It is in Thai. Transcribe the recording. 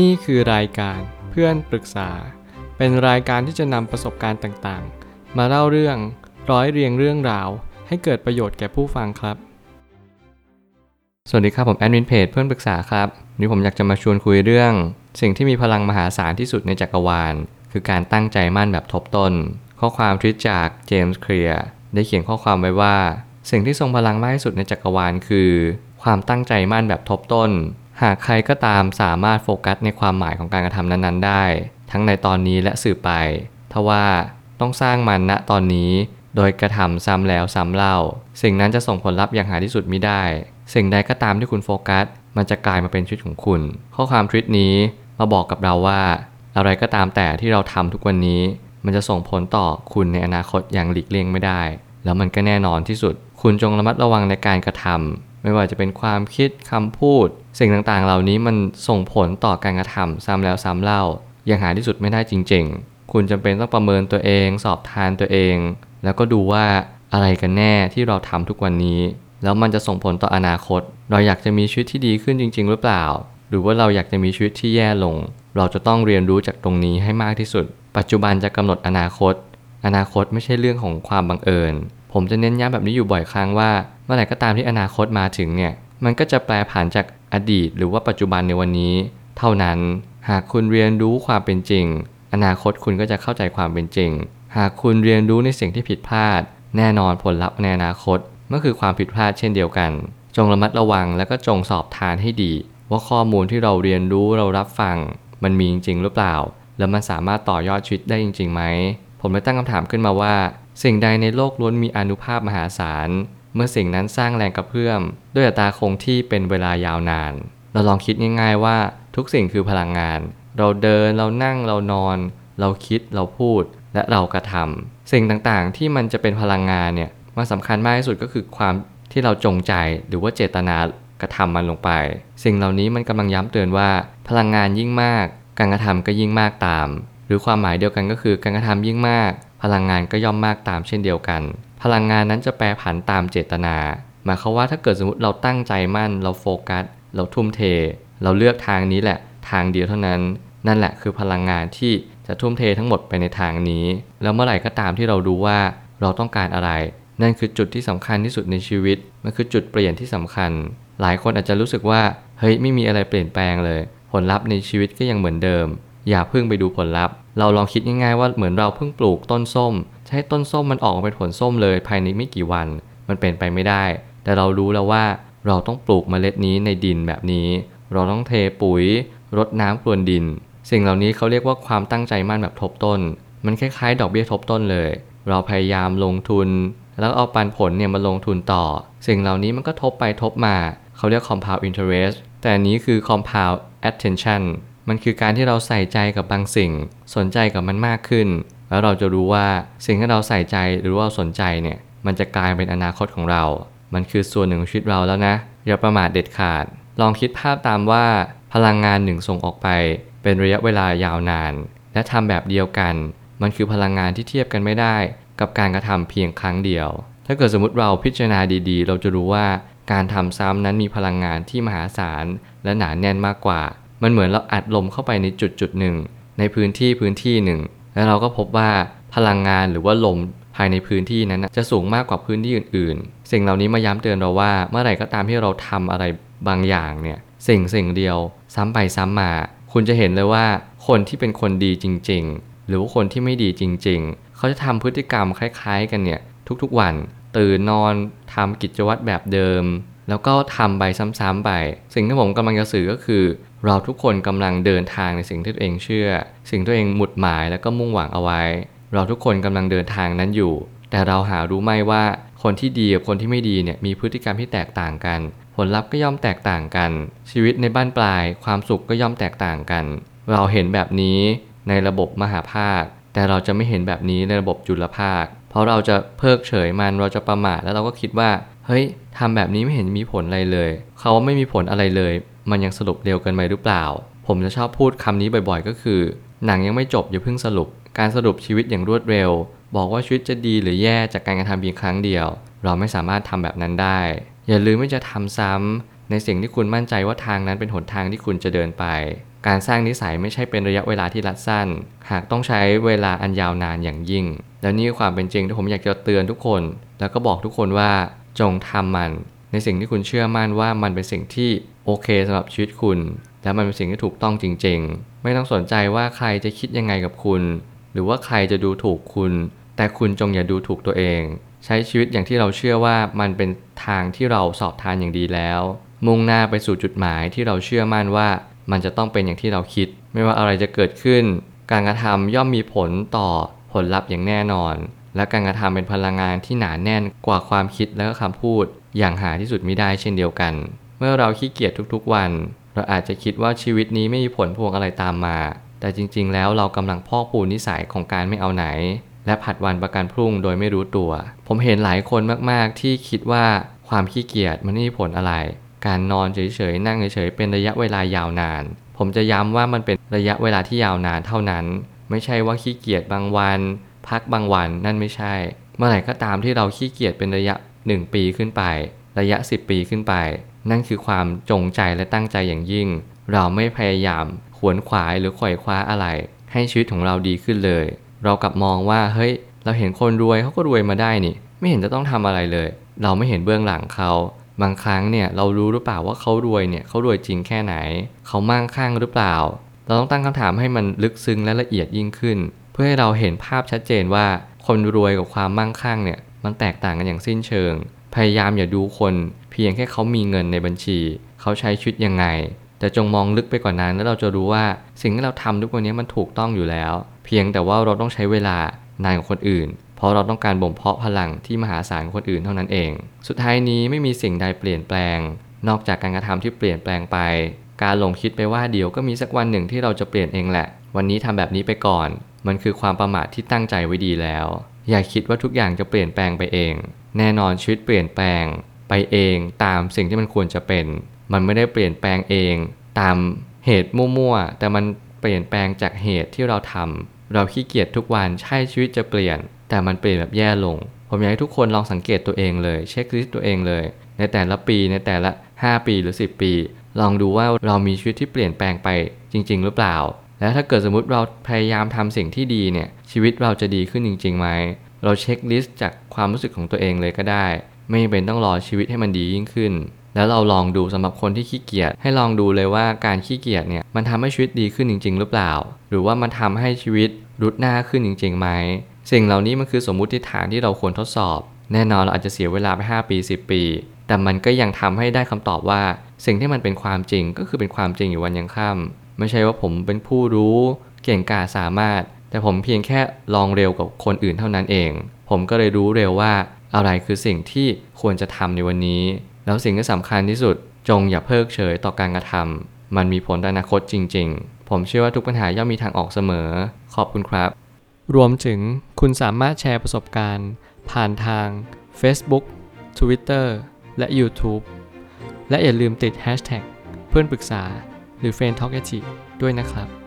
นี่คือรายการเพื่อนปรึกษา เป็นรายการที่จะนำประสบการณ์ต่างๆ มาเล่าเรื่องร้อยเรียงเรื่องราว ให้เกิดประโยชน์แก่ผู้ฟังครับ สวัสดีครับผมแอดมินเพจเพื่อนปรึกษาครับวันนี้ผมอยากจะมาชวนคุยเรื่อง สิ่งที่มีพลังมหาศาลที่สุดในจักรวาล คือการตั้งใจมั่นแบบทบต้น ข้อความทวิตจากเจมส์เคลียร์ได้เขียนข้อความไว้ว่า สิ่งที่ทรงพลังมากที่สุดในจักรวาลคือ ความตั้งใจมั่นแบบทบต้น หากใครก็ตามสามารถโฟกัสในความหมายของการกระทำนั้นๆ ได้ ทั้งในตอนนี้และสืบไป ทว่าต้องสร้างมันณตอนนี้ โดยกระทำซ้ำแล้วซ้ำเล่า สิ่งนั้นจะส่งผลลัพธ์อย่างหาที่สุดมิได้ สิ่งใดก็ตามที่คุณโฟกัส มันจะกลายมาเป็นชีวิตของคุณ ข้อความทวิตนี้มาบอกกับเราว่า อะไรก็ตามแต่ที่เราทำทุกวันนี้ มันจะส่งผลต่อคุณในอนาคตอย่างหลีกเลี่ยงไม่ได้ แล้วมันก็แน่นอนที่สุด คุณจงระมัดระวังในการกระทำ ไม่ว่าจะเป็นความคิดคำพูด สิ่งต่างๆ เหล่านี้มันส่งผลต่อการกระทำซ้ำแล้วซ้ำเล่าอย่างหาที่สุดไม่ได้จริง ๆ คุณจำเป็นต้องประเมินตัวเอง สอบทานตัวเอง แล้วก็ดูว่าอะไรกันแน่ที่เราทำทุกวันนี้ แล้วมันจะส่งผลต่ออนาคต เราอยากจะมีชีวิตที่ดีขึ้นจริง ๆ หรือเปล่า หรือว่าเราอยากจะมีชีวิตที่แย่ลง เราจะต้องเรียนรู้จากตรงนี้ให้มากที่สุด ปัจจุบันจะกำหนดอนาคต อนาคตไม่ใช่เรื่องของความบังเอิญ ผมจะเน้นย้ำแบบนี้อยู่บ่อยครั้งว่า เมื่อไหร่ก็ตามที่อนาคตมาถึงเนี่ย มันก็จะแปลผ่านจากอดีต หรือว่าปัจจุบันในวันนี้ เท่านั้น หากคุณเรียนรู้ความเป็นจริง อนาคตคุณก็จะเข้าใจความเป็นจริง หากคุณเรียนรู้ในสิ่งที่ผิดพลาด แน่นอนผลลัพธ์ในอนาคตก็คือความผิดพลาดเช่นเดียวกัน จงระมัดระวังและก็จงสอบทานให้ดี ว่าข้อมูลที่เราเรียนรู้เรารับฟัง มันมีจริงหรือเปล่า แล้วมันสามารถต่อยอดชีวิตได้จริงๆไหมผมเลยตั้งคำถามขึ้นมาว่า สิ่งใดในโลกล้วนมีอนุภาพมหาศาล เมื่อสิ่งนั้นสร้างแรงกระเพื่อม ด้วยอัตราคงที่เป็นเวลายาวนาน เราลองคิดง่ายๆว่าทุกสิ่งคือพลังงาน เราเดินเรานั่งเรานอน เราคิดเราพูดและเรากระทำสิ่งต่างๆที่มันจะเป็นพลังงานเนี่ยมันสำคัญมากที่สุดก็คือความที่เราจงใจหรือว่าเจตนากระทำมันลงไป สิ่งเหล่านี้มันกำลังย้ำเตือนว่า พลังงานยิ่งมาก การกระทำก็ยิ่งมากตาม หรือความหมายเดียวกันก็คือการกระทำยิ่งมาก พลังงานก็ย่อมมากตามเช่นเดียวกัน พลังงานนั้นจะแปรผันตามเจตนา หมายความว่าถ้าเกิดสมมติเราตั้งใจมั่น เราโฟกัส เราทุ่มเท เราเลือกทางนี้แหละ ทางเดียวเท่านั้น นั่นแหละคือพลังงานที่จะทุ่มเททั้งหมดไปในทางนี้ แล้วเมื่อไหร่ก็ตามที่เรารู้ว่าเราต้องการอะไร นั่นคือจุดที่สำคัญที่สุดในชีวิต มันคือจุดเปลี่ยนที่สำคัญ หลายคนอาจจะรู้สึกว่า เฮ้ย ไม่มีอะไรเปลี่ยนแปลงเลย ผลลัพธ์ในชีวิตก็ยังเหมือนเดิม อย่าเพิ่งไปดูผลลัพธ์ เราลองคิดง่ายๆว่าเหมือนเราเพิ่งปลูกต้นส้มจะให้ต้นส้มมันออกมาเป็นผลส้มเลยภายในไม่กี่วัน มันเป็นไปไม่ได้ แต่เรารู้แล้วว่าเราต้องปลูกเมล็ดนี้ในดินแบบนี้ เราต้องเทปุ๋ย รดน้ำพรวนดิน สิ่งเหล่านี้เขาเรียกว่าความตั้งใจมั่นแบบทบต้น มันคล้ายๆ ดอกเบี้ยทบต้นเลย เราพยายามลงทุน แล้วเอาปันผลเนี่ยมาลงทุนต่อ สิ่งเหล่านี้มันก็ทบไปทบมา เขาเรียก compound interest แต่อันนี้คือ compound attention มันคือการที่เราใส่ใจกับบางสิ่ง สนใจกับมันมากขึ้น แล้วเราจะรู้ว่าสิ่งที่เราใส่ใจหรือว่าสนใจเนี่ย มันจะกลายเป็นอนาคตของเรา มันคือส่วนหนึ่งของชีวิตเราแล้วนะ อย่าประมาทเด็ดขาด ลองคิดภาพตามว่าพลังงานหนึ่งส่งออกไป เป็นระยะเวลายาวนาน และทำแบบเดียวกัน มันคือพลังงานที่เทียบกันไม่ได้ กับการกระทำเพียงครั้งเดียว ถ้าเกิดสมมติเราพิจารณาดีๆ เราจะรู้ว่าการทำซ้ำนั้นมีพลังงานที่มหาศาลและหนาแน่นมากกว่า มันเหมือนเราอัดลมเข้าไปในจุดจุดหนึ่ง ในพื้นที่พื้นที่หนึ่ง แล้วเราก็พบว่าพลังงานหรือว่าลมภายในพื้นที่นั้นจะสูงมากกว่าพื้นที่อื่น ๆ สิ่งเหล่านี้มาย้ำเตือนเราว่าเมื่อไหร่ก็ตามที่เราทำอะไรบางอย่างเนี่ยสิ่งสิ่งเดียวซ้ำไปซ้ำมา คุณจะเห็นเลยว่าคนที่เป็นคนดีจริง ๆ หรือว่าคนที่ไม่ดีจริง ๆ เขาจะทำพฤติกรรมคล้าย ๆ กันเนี่ยทุกๆวัน ตื่นนอนทำกิจวัตรแบบเดิม แล้วก็ทำไปซ้ำๆไป สิ่งที่ผมกำลังจะสื่อก็คือ เราทุกคนกำลังเดินทางในสิ่งที่ตัวเองเชื่อ สิ่งที่ตัวเองหมุดหมายแล้วก็มุ่งหวังเอาไว้ เราทุกคนกำลังเดินทางนั้นอยู่ แต่เราหารู้ไหมว่าคนที่ดีกับคนที่ไม่ดีเนี่ยมีพฤติกรรมที่แตกต่างกัน ผลลัพธ์ก็ย่อมแตกต่างกัน ชีวิตในบ้านปลาย ความสุขก็ย่อมแตกต่างกัน เราเห็นแบบนี้ในระบบมหาภาค แต่เราจะไม่เห็นแบบนี้ในระบบจุลภาค เพราะเราจะเพิกเฉยมันเราจะประมาทแล้วเราก็คิดว่า เฮ้ยทำแบบนี้ไม่เห็นมีผลอะไรเลยเขาว่าไม่มีผลอะไรเลย มันยังสรุปเร็วเกินไปหรือเปล่า ผมจะชอบพูดคำนี้บ่อยๆ ก็คือ หนังยังไม่จบอย่าเพิ่งสรุป การสรุปชีวิตอย่างรวดเร็ว บอกว่าชีวิตจะดีหรือแย่จากการกระทำเพียงครั้งเดียว เราไม่สามารถทำแบบนั้นได้ อย่าลืมไม่จะทำซ้ำในสิ่งที่คุณมั่นใจว่าทางนั้นเป็นหนทางที่คุณจะเดินไป การสร้างนิสัยไม่ใช่เป็นระยะเวลาที่รัดสั้น หากต้องใช้เวลาอันยาวนานอย่างยิ่ง แล้วนี่คือความเป็นจริงที่ผมอยากจะเตือนทุกคน แล้วก็บอกทุกคนว่า จงทำมัน ในสิ่งที่คุณเชื่อมั่นว่ามันเป็นสิ่งที่โอเคสำหรับชีวิตคุณ และมันเป็นสิ่งที่ถูกต้องจริง ๆ ไม่ต้องสนใจว่าใครจะคิดยังไงกับคุณ หรือว่าใครจะดูถูกคุณ แต่คุณจงอย่าดูถูกตัวเอง ใช้ชีวิตอย่างที่เราเชื่อว่ามันเป็นทางที่เราสอบทานอย่างดีแล้ว มุ่งหน้าไปสู่จุดหมายที่เราเชื่อมั่นว่ามันจะต้องเป็นอย่างที่เราคิด ไม่ว่าอะไรจะเกิดขึ้น การกระทำย่อมมีผลต่อผลลัพธ์อย่างแน่นอน และการกระทำเป็นพลังงานที่หนาแน่นกว่าความคิดและก็คำพูด อย่างหาที่สุดไม่ได้เช่นเดียวกัน เมื่อเราขี้เกียจทุกๆวัน เราอาจจะคิดว่าชีวิตนี้ไม่มีผลพวงอะไรตามมา แต่จริงๆ แล้วเรากำลังพอกปูนนิสัยของการไม่เอาไหน และผัดวันประกันพรุ่งโดยไม่รู้ตัว ผมเห็นหลายคนมากๆ ที่คิดว่าความขี้เกียจมันไม่มีผลอะไร การนอนเฉยๆนั่งเฉยๆเป็นระยะเวลายาวนาน ผมจะย้ำว่ามันเป็นระยะเวลาที่ยาวนานเท่านั้น ไม่ใช่ว่าขี้เกียจบางวัน พักบางวันนั่นไม่ใช่ เมื่อไหร่ก็ตามที่เราขี้เกียจเป็นระยะ 1 ปีขึ้นไป ระยะ 10 ปีขึ้นไป นั่นคือความจงใจและตั้งใจอย่างยิ่ง เราไม่พยายามขวนขวายหรือขวอยคว้าอะไร ให้ชีวิตของเราดีขึ้นเลย เรากลับมองว่าเฮ้ย เราเห็นคนรวยเขาก็รวยมาได้นี่ ไม่เห็นจะต้องทำอะไรเลย เราไม่เห็นเบื้องหลังเขาบางครั้งเนี่ยเรารู้หรือเปล่าว่าเขารวยเนี่ยเขารวยจริงแค่ไหน เขามั่งคั่งหรือเปล่า เราต้องตั้งคำถามให้มันลึกซึ้งและละเอียดยิ่งขึ้น เพื่อให้เราเห็นภาพชัดเจนว่าคนรวยกับความมั่งคั่งเนี่ยมันแตกต่างกันอย่างสิ้นเชิง พยายามอย่าดูคน เพียงแค่เขามีเงินในบัญชี เขาใช้ชีวิตยังไง แต่จงมองลึกไปกว่านั้นแล้วเราจะรู้ว่าสิ่งที่เราทำทุกวันนี้มันถูกต้องอยู่แล้ว เพียงแต่ว่าเราต้องใช้เวลานานกว่าคนอื่น เพราะเราต้องการบ่มเพาะพลังที่มหาศาลคนอื่นเท่านั้นเอง สุดท้ายนี้ไม่มีสิ่งใดเปลี่ยนแปลง นอกจากการกระทำที่เปลี่ยนแปลงไป การหลงคิดไปว่าเดี๋ยวก็มีสักวันหนึ่งที่เราจะเปลี่ยนเองแหละ วันนี้ทำแบบนี้ไปก่อน มันคือความประมาทที่ตั้งใจไว้ดีแล้ว อย่าคิดว่าทุกอย่างจะเปลี่ยนแปลงไปเอง แน่นอนชีวิตเปลี่ยนแปลง ไปเองตามสิ่งที่มันควรจะเป็น มันไม่ได้เปลี่ยนแปลงเอง ตามเหตุมั่วๆแต่มันเปลี่ยนแปลงจากเหตุที่เราทำเราขี้เกียจทุกวันใช่ชีวิตจะเปลี่ยน แต่มันเปลี่ยนแบบแย่ลง ผมอยากให้ทุกคนลองสังเกตตัวเองเลย เช็คลิสต์ตัวเองเลย ในแต่ละปีในแต่ละ 5 ปีหรือ 10 ปี ลองดูว่าเรามีชีวิตที่เปลี่ยนแปลงไปจริง ๆ หรือเปล่า แล้วถ้าเกิดสมมติเราพยายามทำสิ่งที่ดีเนี่ยชีวิตเราจะดีขึ้นจริงๆไหมเราเช็คลิสต์จากความรู้สึกของตัวเองเลยก็ได้ ไม่เป็นต้องรอชีวิตให้มันดียิ่งขึ้น แล้วเราลองดูสำหรับคนที่ขี้เกียจให้ลองดูเลยว่าการขี้เกียจเนี่ยมันทำให้ชีวิตดีขึ้นจริง ๆ หรือเปล่า หรือว่ามันทำให้ชีวิตรุดหน้าขึ้นจริงๆไหมสิ่งเหล่านี้มันคือสมมุติฐานที่เราควรทดสอบ แน่นอนเราอาจจะเสียเวลาไป 5 ปี 10 ปี แต่มันก็ยังทำให้ได้คำตอบว่า สิ่งที่มันเป็นความจริงก็คือเป็นความจริงอยู่วันยังค่ำ ไม่ใช่ว่าผมเป็นผู้รู้เก่งกาจสามารถ แต่ผมเพียงแค่ลองเร็วกับคนอื่นเท่านั้นเอง ผมก็เลยรู้เร็วว่าอะไรคือสิ่งที่ควรจะทำในวันนี้ แล้วสิ่งที่สำคัญที่สุด จงอย่าเพิกเฉยต่อการกระทำมันมีผลต่ออนาคตจริง ๆ ผมเชื่อว่าทุกปัญหาย่อมมีทางออกเสมอ ขอบคุณครับ รวมถึงคุณสามารถแชร์ประสบการณ์ ผ่านทาง Facebook Twitter และ YouTube และอย่าลืมติด Hashtag เพื่อนปรึกษา หรือ f r ร e n d t a l k ด้วยนะครับ